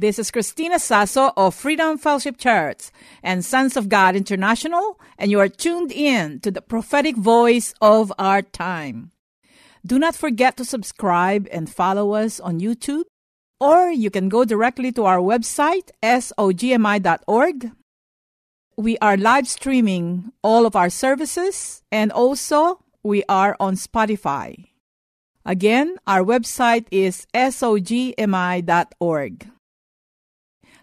this is Christina Sasso of Freedom Fellowship Church and Sons of God International, and you are tuned in to the prophetic voice of our time. Do not forget to subscribe and follow us on YouTube, or you can go directly to our website, sogmi.org. We are live streaming all of our services, and also we are on Spotify. Again, our website is sogmi.org.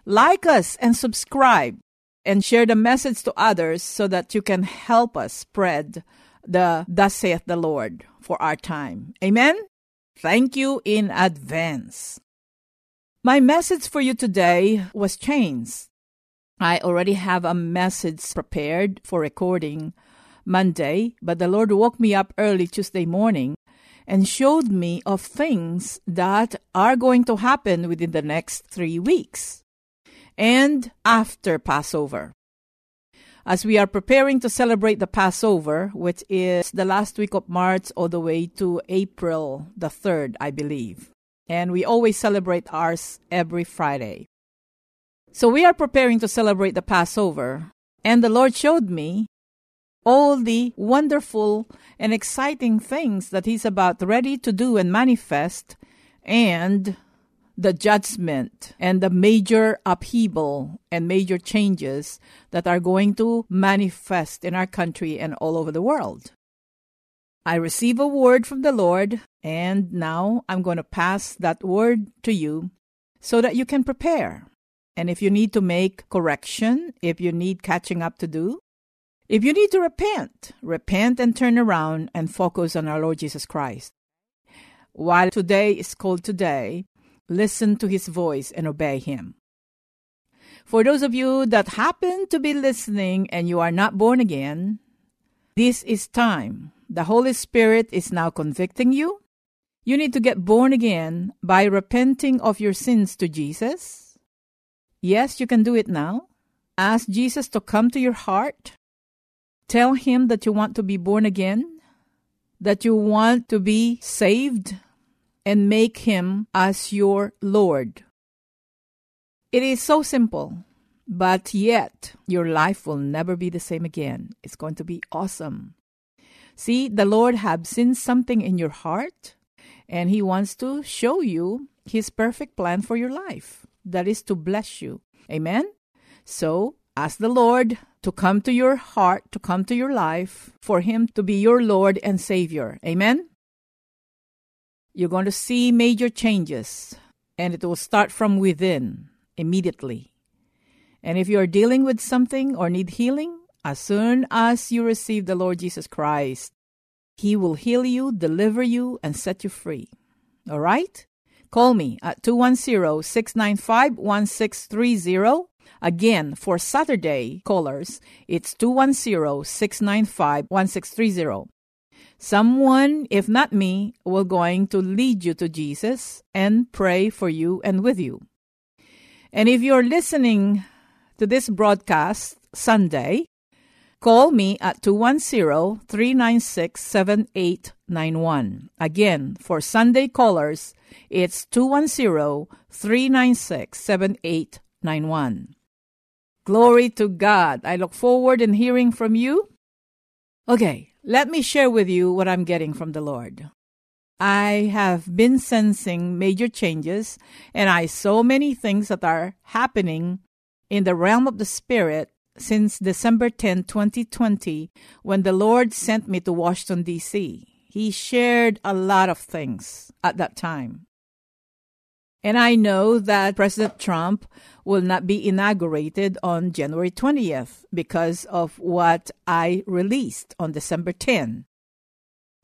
Like us and subscribe and share the message to others so that you can help us spread the thus saith the Lord for our time. Amen. Thank you in advance. My message for you today was chains. I already have a message prepared for recording Monday, but the Lord woke me up early Tuesday morning and showed me of things that are going to happen within the next three weeks and after Passover. As we are preparing to celebrate the Passover, which is the last week of March all the way to April the 3rd, I believe. And we always celebrate ours every Friday. So we are preparing to celebrate the Passover, and the Lord showed me all the wonderful and exciting things that He's about ready to do and manifest, and the judgment and the major upheaval and major changes that are going to manifest in our country and all over the world. I receive a word from the Lord, and now I'm going to pass that word to you so that you can prepare. And if you need to make correction, if you need catching up to do, if you need to repent, repent and turn around and focus on our Lord Jesus Christ. While today is called today, listen to his voice and obey him. For those of you that happen to be listening and you are not born again, this is time. The Holy Spirit is now convicting you. You need to get born again by repenting of your sins to Jesus. Yes, you can do it now. Ask Jesus to come to your heart Tell him that you want to be born again, that you want to be saved, and make him as your Lord. It is so simple, but yet your life will never be the same again. It's going to be awesome. See, the Lord has seen something in your heart, and He wants to show you His perfect plan for your life. That is to bless you. Amen? So ask the Lord to come to your heart, to come to your life, for Him to be your Lord and Savior. Amen? You're going to see major changes, and it will start from within immediately. And if you are dealing with something or need healing, as soon as you receive the Lord Jesus Christ, He will heal you, deliver you, and set you free. All right? Call me at 210 695 1630 Again, for Saturday callers, it's 210-695-1630. Someone, if not me, will going to lead you to Jesus and pray for you and with you. And if you're listening to this broadcast Sunday, call me at 210-396-7891. Again, for Sunday callers, it's 210-396-7891. Glory to God. I look forward in hearing from you. Okay, let me share with you what I'm getting from the Lord. I have been sensing major changes, and I saw many things that are happening in the realm of the Spirit since December 10, 2020, when the Lord sent me to Washington, D.C. He shared a lot of things at that time. And I know that President Trump will not be inaugurated on January 20th because of what I released on December 10.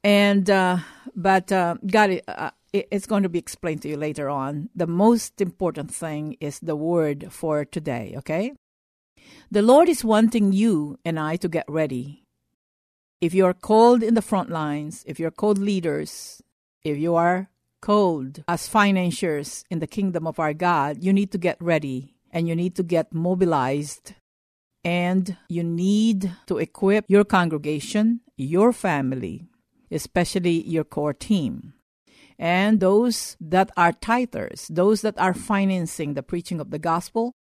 And, uh, but uh, God, uh, it's going to be explained to you later on. The most important thing is the word for today, okay? The Lord is wanting you and I to get ready. If you are called in the front lines, if you're called leaders, if you are called as financiers in the kingdom of our God, you need to get ready and you need to get mobilized and you need to equip your congregation, your family, especially your core team. And those that are tithers, those that are financing the preaching of the gospel,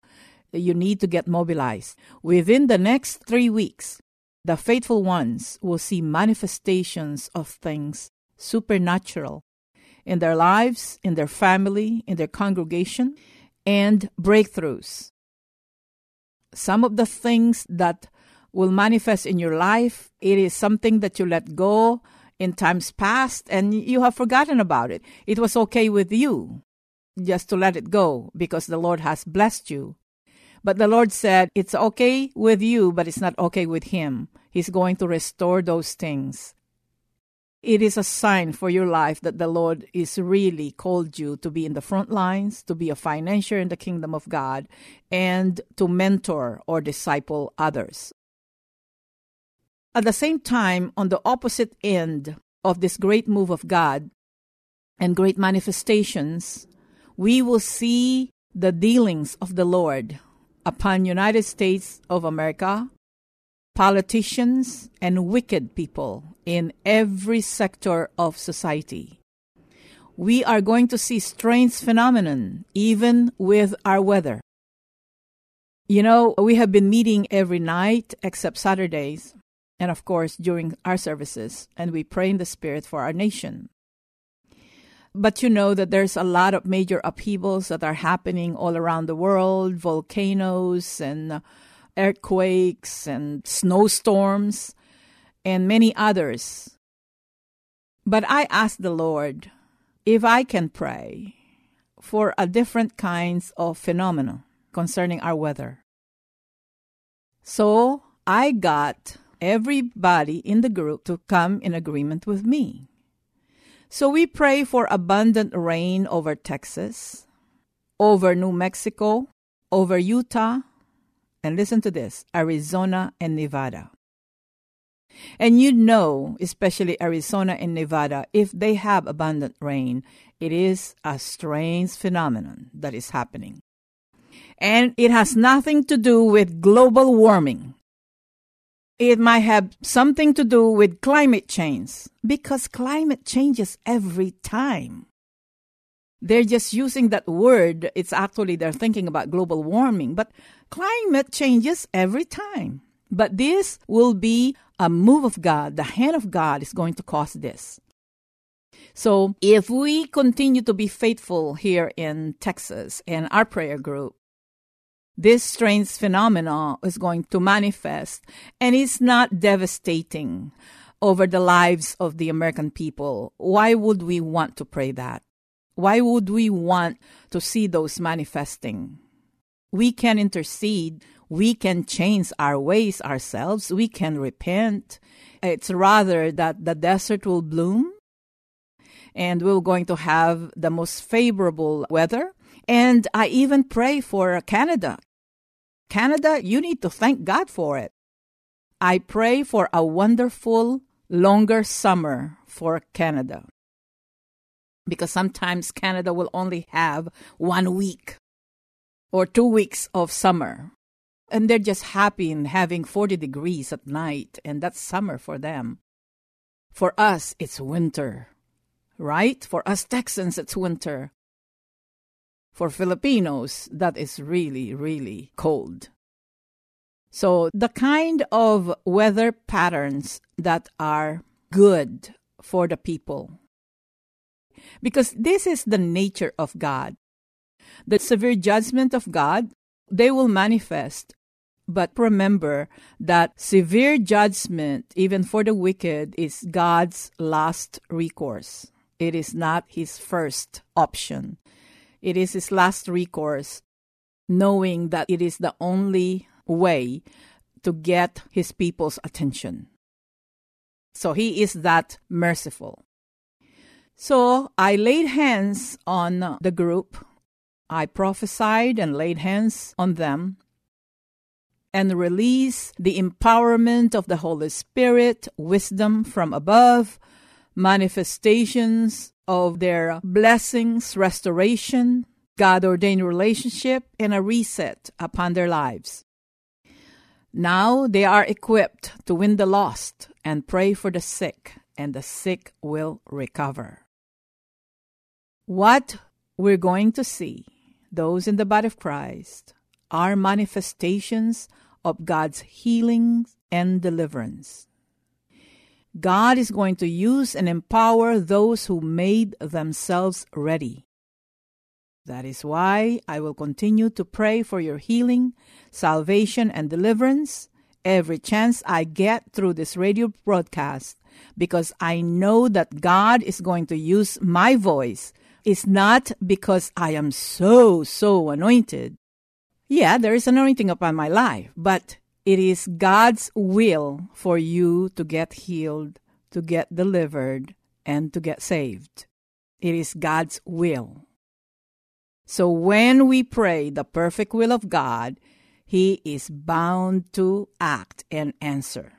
you need to get mobilized. Within the next three weeks, the faithful ones will see manifestations of things supernatural in their lives, in their family, in their congregation, and breakthroughs. Some of the things that will manifest in your life, it is something that you let go in times past and you have forgotten about it. It was okay with you just to let it go because the Lord has blessed you. But the Lord said, It's okay with you, but it's not okay with Him. He's going to restore those things. It is a sign for your life that the Lord is really called you to be in the front lines, to be a financier in the kingdom of God, and to mentor or disciple others. At the same time, on the opposite end of this great move of God and great manifestations, we will see the dealings of the Lord upon United States of America, politicians, and wicked people in every sector of society. We are going to see strange phenomenon even with our weather. You know, we have been meeting every night except Saturdays, and of course during our services, and we pray in the Spirit for our nation. But you know that there's a lot of major upheavals that are happening all around the world volcanoes and earthquakes and snowstorms and many others. But I asked the Lord if I can pray for a different kinds of phenomena concerning our weather. So I got everybody in the group to come in agreement with me. So we pray for abundant rain over Texas, over New Mexico, over Utah, and listen to this Arizona and Nevada. And you know, especially Arizona and Nevada, if they have abundant rain, it is a strange phenomenon that is happening. And it has nothing to do with global warming. It might have something to do with climate change because climate changes every time. They're just using that word. It's actually they're thinking about global warming, but climate changes every time. But this will be a move of God. The hand of God is going to cause this. So if we continue to be faithful here in Texas and our prayer group, this strange phenomenon is going to manifest and it's not devastating over the lives of the American people. Why would we want to pray that? Why would we want to see those manifesting? We can intercede we can change our ways ourselves. We can repent. It's rather that the desert will bloom and we're going to have the most favorable weather. And I even pray for Canada. Canada, you need to thank God for it. I pray for a wonderful, longer summer for Canada. Because sometimes Canada will only have one week or two weeks of summer and they're just happy in having 40 degrees at night, and that's summer for them. For us, it's winter, right? For us Texans, it's winter. For Filipinos, that is really, really cold. So, the kind of weather patterns that are good for the people. Because this is the nature of God. The severe judgment of God, they will manifest but remember that severe judgment, even for the wicked, is God's last recourse. It is not his first option. It is his last recourse, knowing that it is the only way to get his people's attention. So he is that merciful. So I laid hands on the group. I prophesied and laid hands on them and release the empowerment of the Holy Spirit, wisdom from above, manifestations of their blessings, restoration, God ordained relationship, and a reset upon their lives. Now they are equipped to win the lost and pray for the sick, and the sick will recover. What we're going to see, those in the body of Christ, are manifestations of God's healing and deliverance. God is going to use and empower those who made themselves ready. That is why I will continue to pray for your healing, salvation, and deliverance every chance I get through this radio broadcast because I know that God is going to use my voice. It's not because I am so, so anointed. Yeah, there is anointing upon my life, but it is God's will for you to get healed, to get delivered, and to get saved. It is God's will. So when we pray the perfect will of God, He is bound to act and answer.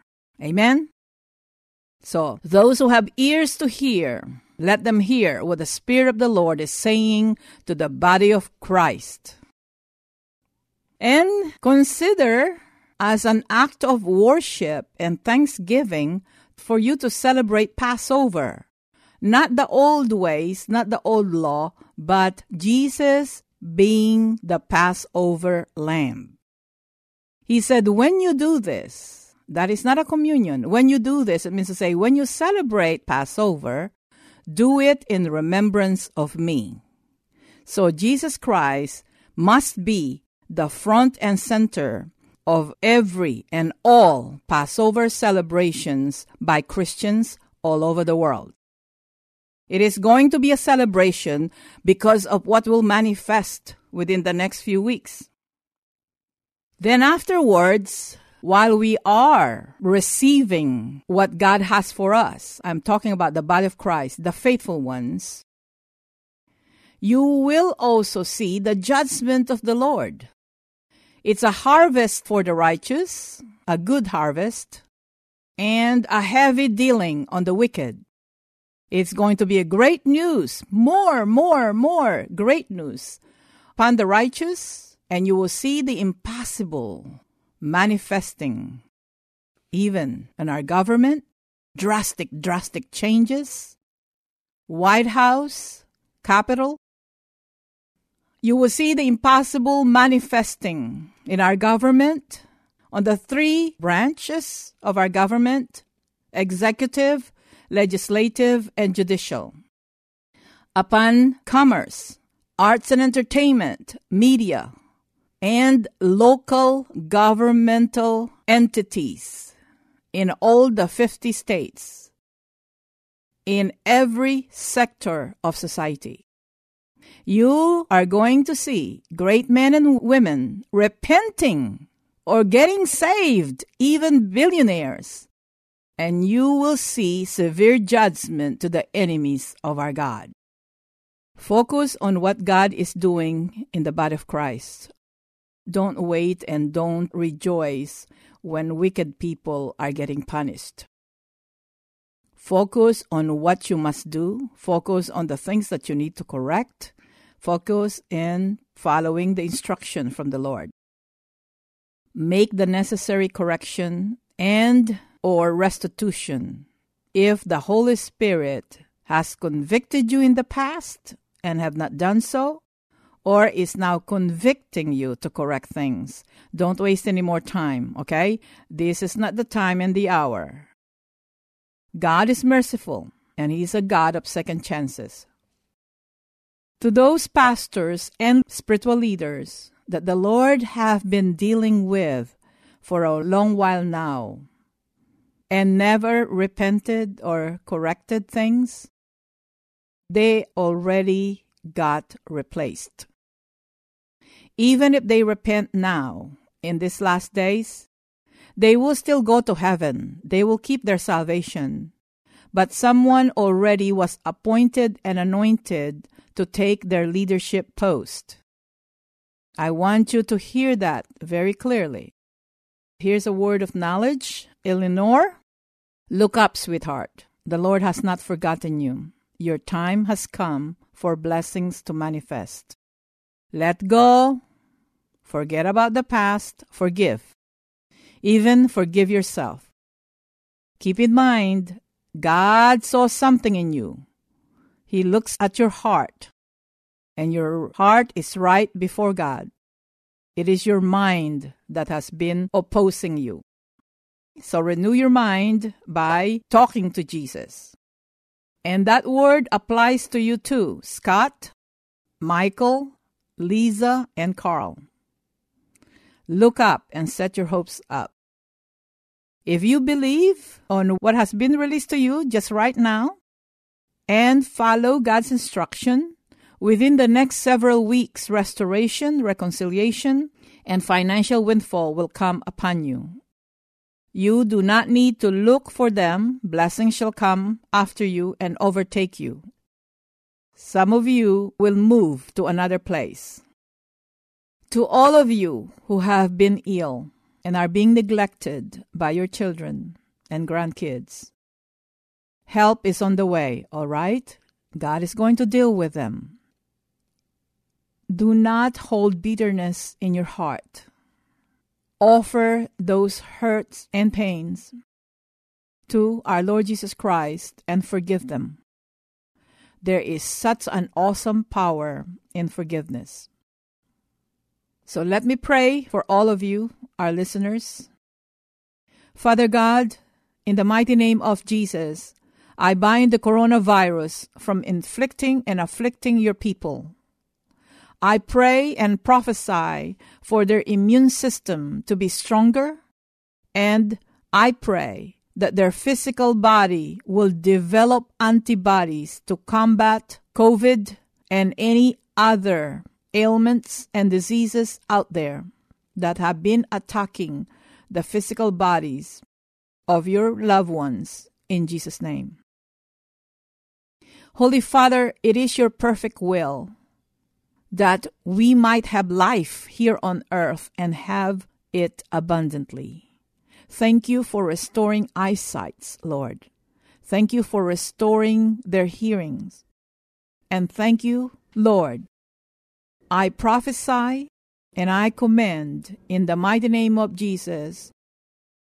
Amen? So those who have ears to hear, let them hear what the Spirit of the Lord is saying to the body of Christ. And consider as an act of worship and thanksgiving for you to celebrate Passover. Not the old ways, not the old law, but Jesus being the Passover lamb. He said, when you do this, that is not a communion. When you do this, it means to say, when you celebrate Passover, do it in remembrance of me. So Jesus Christ must be the front and center of every and all Passover celebrations by Christians all over the world. It is going to be a celebration because of what will manifest within the next few weeks. Then, afterwards, while we are receiving what God has for us, I'm talking about the body of Christ, the faithful ones, you will also see the judgment of the Lord. It's a harvest for the righteous, a good harvest, and a heavy dealing on the wicked. It's going to be a great news, more, more, more great news upon the righteous, and you will see the impossible manifesting even in our government, drastic, drastic changes, White House, Capitol, you will see the impossible manifesting in our government, on the three branches of our government executive, legislative, and judicial. Upon commerce, arts and entertainment, media, and local governmental entities in all the 50 states, in every sector of society you are going to see great men and women repenting or getting saved, even billionaires. And you will see severe judgment to the enemies of our God. Focus on what God is doing in the body of Christ. Don't wait and don't rejoice when wicked people are getting punished. Focus on what you must do. Focus on the things that you need to correct Focus in following the instruction from the Lord. Make the necessary correction and or restitution if the Holy Spirit has convicted you in the past and have not done so or is now convicting you to correct things. Don't waste any more time, okay? This is not the time and the hour. God is merciful and He's a God of second chances to those pastors and spiritual leaders that the Lord have been dealing with for a long while now and never repented or corrected things, they already got replaced. Even if they repent now, in these last days, they will still go to heaven. They will keep their salvation. But someone already was appointed and anointed to take their leadership post. I want you to hear that very clearly. Here's a word of knowledge. Eleanor, look up, sweetheart. The Lord has not forgotten you. Your time has come for blessings to manifest. Let go. Forget about the past. Forgive. Even forgive yourself. Keep in mind, God saw something in you. He looks at your heart, and your heart is right before God. It is your mind that has been opposing you. So renew your mind by talking to Jesus. And that word applies to you too, Scott, Michael, Lisa, and Carl. Look up and set your hopes up. If you believe on what has been released to you just right now and follow God's instruction, within the next several weeks, restoration, reconciliation, and financial windfall will come upon you. You do not need to look for them. Blessings shall come after you and overtake you. Some of you will move to another place. To all of you who have been ill and are being neglected by your children and grandkids, help is on the way, all right? God is going to deal with them. Do not hold bitterness in your heart offer those hurts and pains to our Lord Jesus Christ and forgive them. There is such an awesome power in forgiveness. So let me pray for all of you, our listeners. Father God, in the mighty name of Jesus, I bind the coronavirus from inflicting and afflicting your people. I pray and prophesy for their immune system to be stronger, and I pray that their physical body will develop antibodies to combat COVID and any other ailments and diseases out there that have been attacking the physical bodies of your loved ones in Jesus' name. Holy Father, it is your perfect will that we might have life here on earth and have it abundantly. Thank you for restoring eyesight, Lord. Thank you for restoring their hearings. And thank you, Lord. I prophesy and I command in the mighty name of Jesus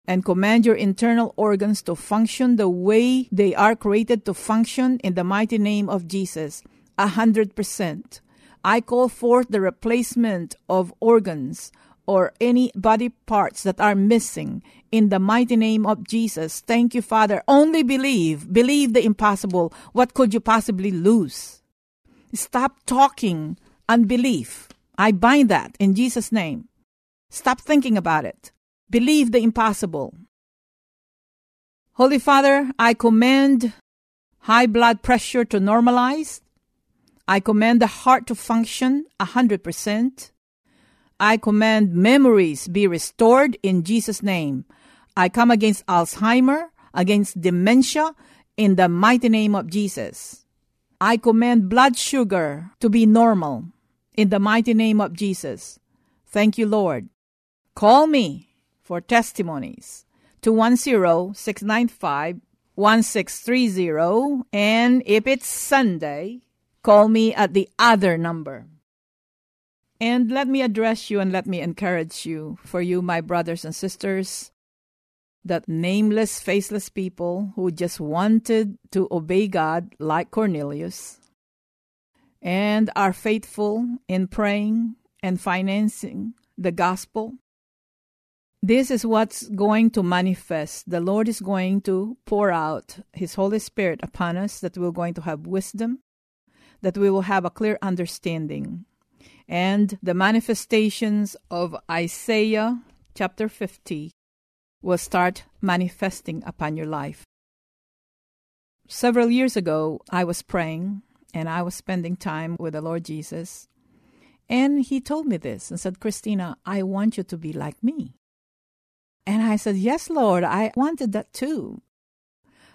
and command your internal organs to function the way they are created to function in the mighty name of Jesus, a hundred percent. I call forth the replacement of organs or any body parts that are missing in the mighty name of Jesus. Thank you, Father. Only believe. Believe the impossible. What could you possibly lose? Stop talking unbelief. I bind that in Jesus' name. Stop thinking about it. Believe the impossible. Holy Father, I command high blood pressure to normalize, I command the heart to function a 100%. I command memories be restored in Jesus' name. I come against Alzheimer, against dementia, in the mighty name of Jesus. I command blood sugar to be normal in the mighty name of Jesus. Thank you, Lord. Call me for testimonies. 210-695-1630 and if it's Sunday, Call me at the other number. And let me address you and let me encourage you, for you, my brothers and sisters, that nameless, faceless people who just wanted to obey God like Cornelius and are faithful in praying and financing the gospel. This is what's going to manifest. The Lord is going to pour out His Holy Spirit upon us, that we're going to have wisdom, that we will have a clear understanding. And the manifestations of Isaiah chapter 50 will start manifesting upon your life. Several years ago, I was praying and I was spending time with the Lord Jesus. And he told me this and said, Christina, I want you to be like me. And I said, Yes, Lord, I wanted that too.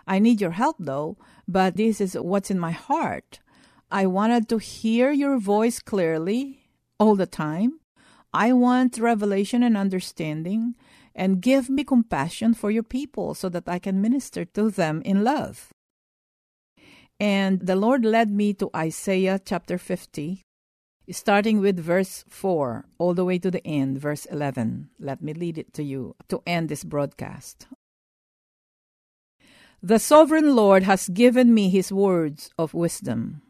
I need your help though, but this is what's in my heart. I wanted to hear your voice clearly all the time. I want revelation and understanding. and give me compassion for your people so that I can minister to them in love. And the Lord led me to Isaiah chapter 50, starting with verse 4 all the way to the end, verse 11. Let me lead it to you to end this broadcast. The sovereign Lord has given me his words of wisdom,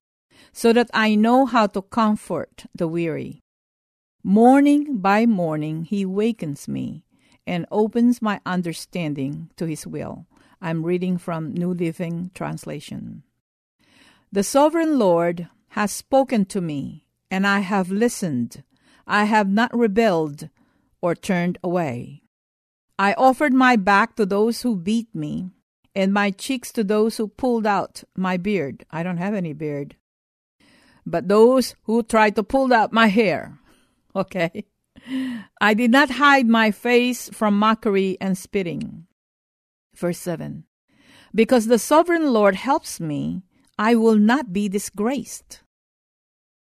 so that I know how to comfort the weary. Morning by morning he wakens me and opens my understanding to his will. I'm reading from New Living Translation. The sovereign Lord has spoken to me and I have listened. I have not rebelled or turned away. I offered my back to those who beat me, and my cheeks to those who pulled out my beard. I don't have any beard. But those who tried to pull out my hair. Okay? I did not hide my face from mockery and spitting. Verse 7 Because the sovereign Lord helps me, I will not be disgraced.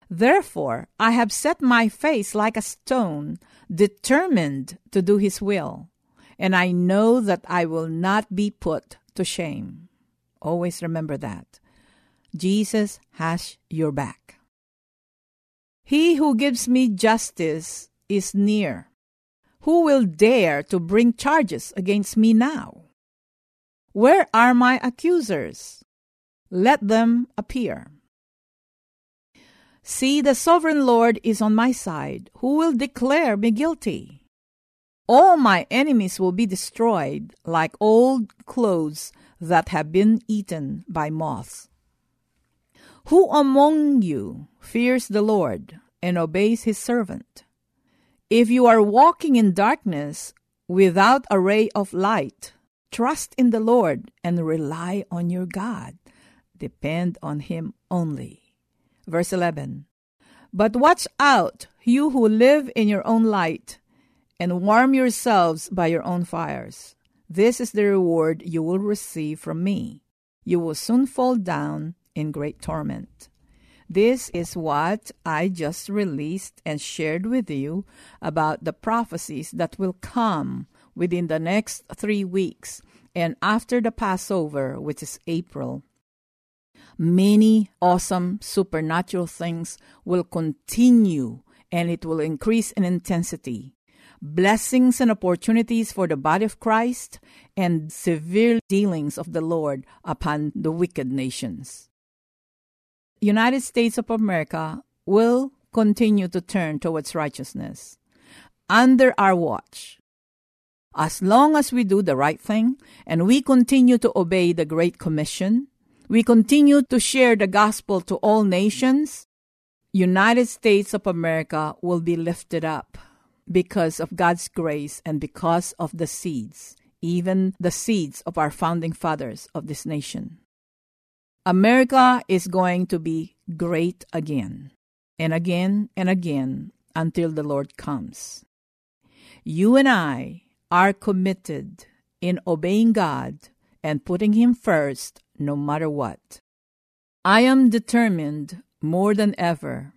Therefore, I have set my face like a stone, determined to do his will, and I know that I will not be put to shame. Always remember that. Jesus has your back. He who gives me justice is near. Who will dare to bring charges against me now? Where are my accusers? Let them appear. See, the sovereign Lord is on my side. Who will declare me guilty? All my enemies will be destroyed like old clothes that have been eaten by moths. Who among you fears the Lord and obeys his servant? If you are walking in darkness without a ray of light, trust in the Lord and rely on your God. Depend on him only. Verse 11 But watch out, you who live in your own light, and warm yourselves by your own fires. This is the reward you will receive from me. You will soon fall down in great torment. This is what I just released and shared with you about the prophecies that will come within the next three weeks and after the Passover, which is April many awesome supernatural things will continue and it will increase in intensity. Blessings and opportunities for the body of Christ and severe dealings of the Lord upon the wicked nations. United States of America will continue to turn towards righteousness under our watch. As long as we do the right thing and we continue to obey the Great Commission, we continue to share the gospel to all nations, United States of America will be lifted up because of God's grace and because of the seeds, even the seeds of our founding fathers of this nation. America is going to be great again and again and again until the Lord comes. You and I are committed in obeying God and putting Him first no matter what. I am determined more than ever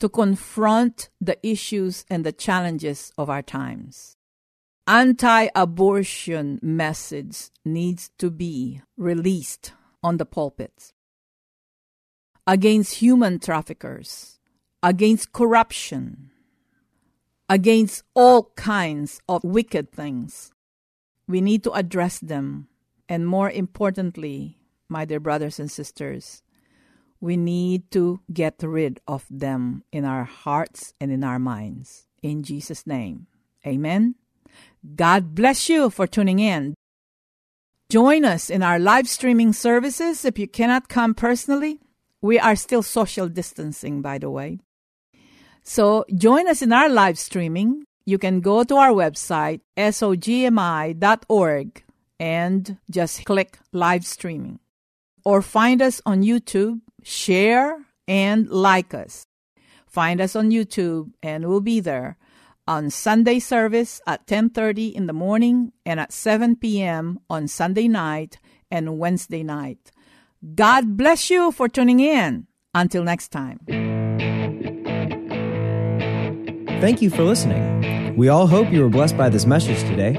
to confront the issues and the challenges of our times. Anti abortion message needs to be released on the pulpits against human traffickers, against corruption, against all kinds of wicked things. We need to address them and more importantly, my dear brothers and sisters, we need to get rid of them in our hearts and in our minds. In Jesus' name. Amen. God bless you for tuning in. Join us in our live streaming services if you cannot come personally. We are still social distancing, by the way. So join us in our live streaming. You can go to our website, sogmi.org, and just click live streaming. Or find us on YouTube, share, and like us. Find us on YouTube and we'll be there on Sunday service at 10:30 in the morning and at 7 p.m. on Sunday night and Wednesday night. God bless you for tuning in. Until next time. thank you for listening. We all hope you were blessed by this message today.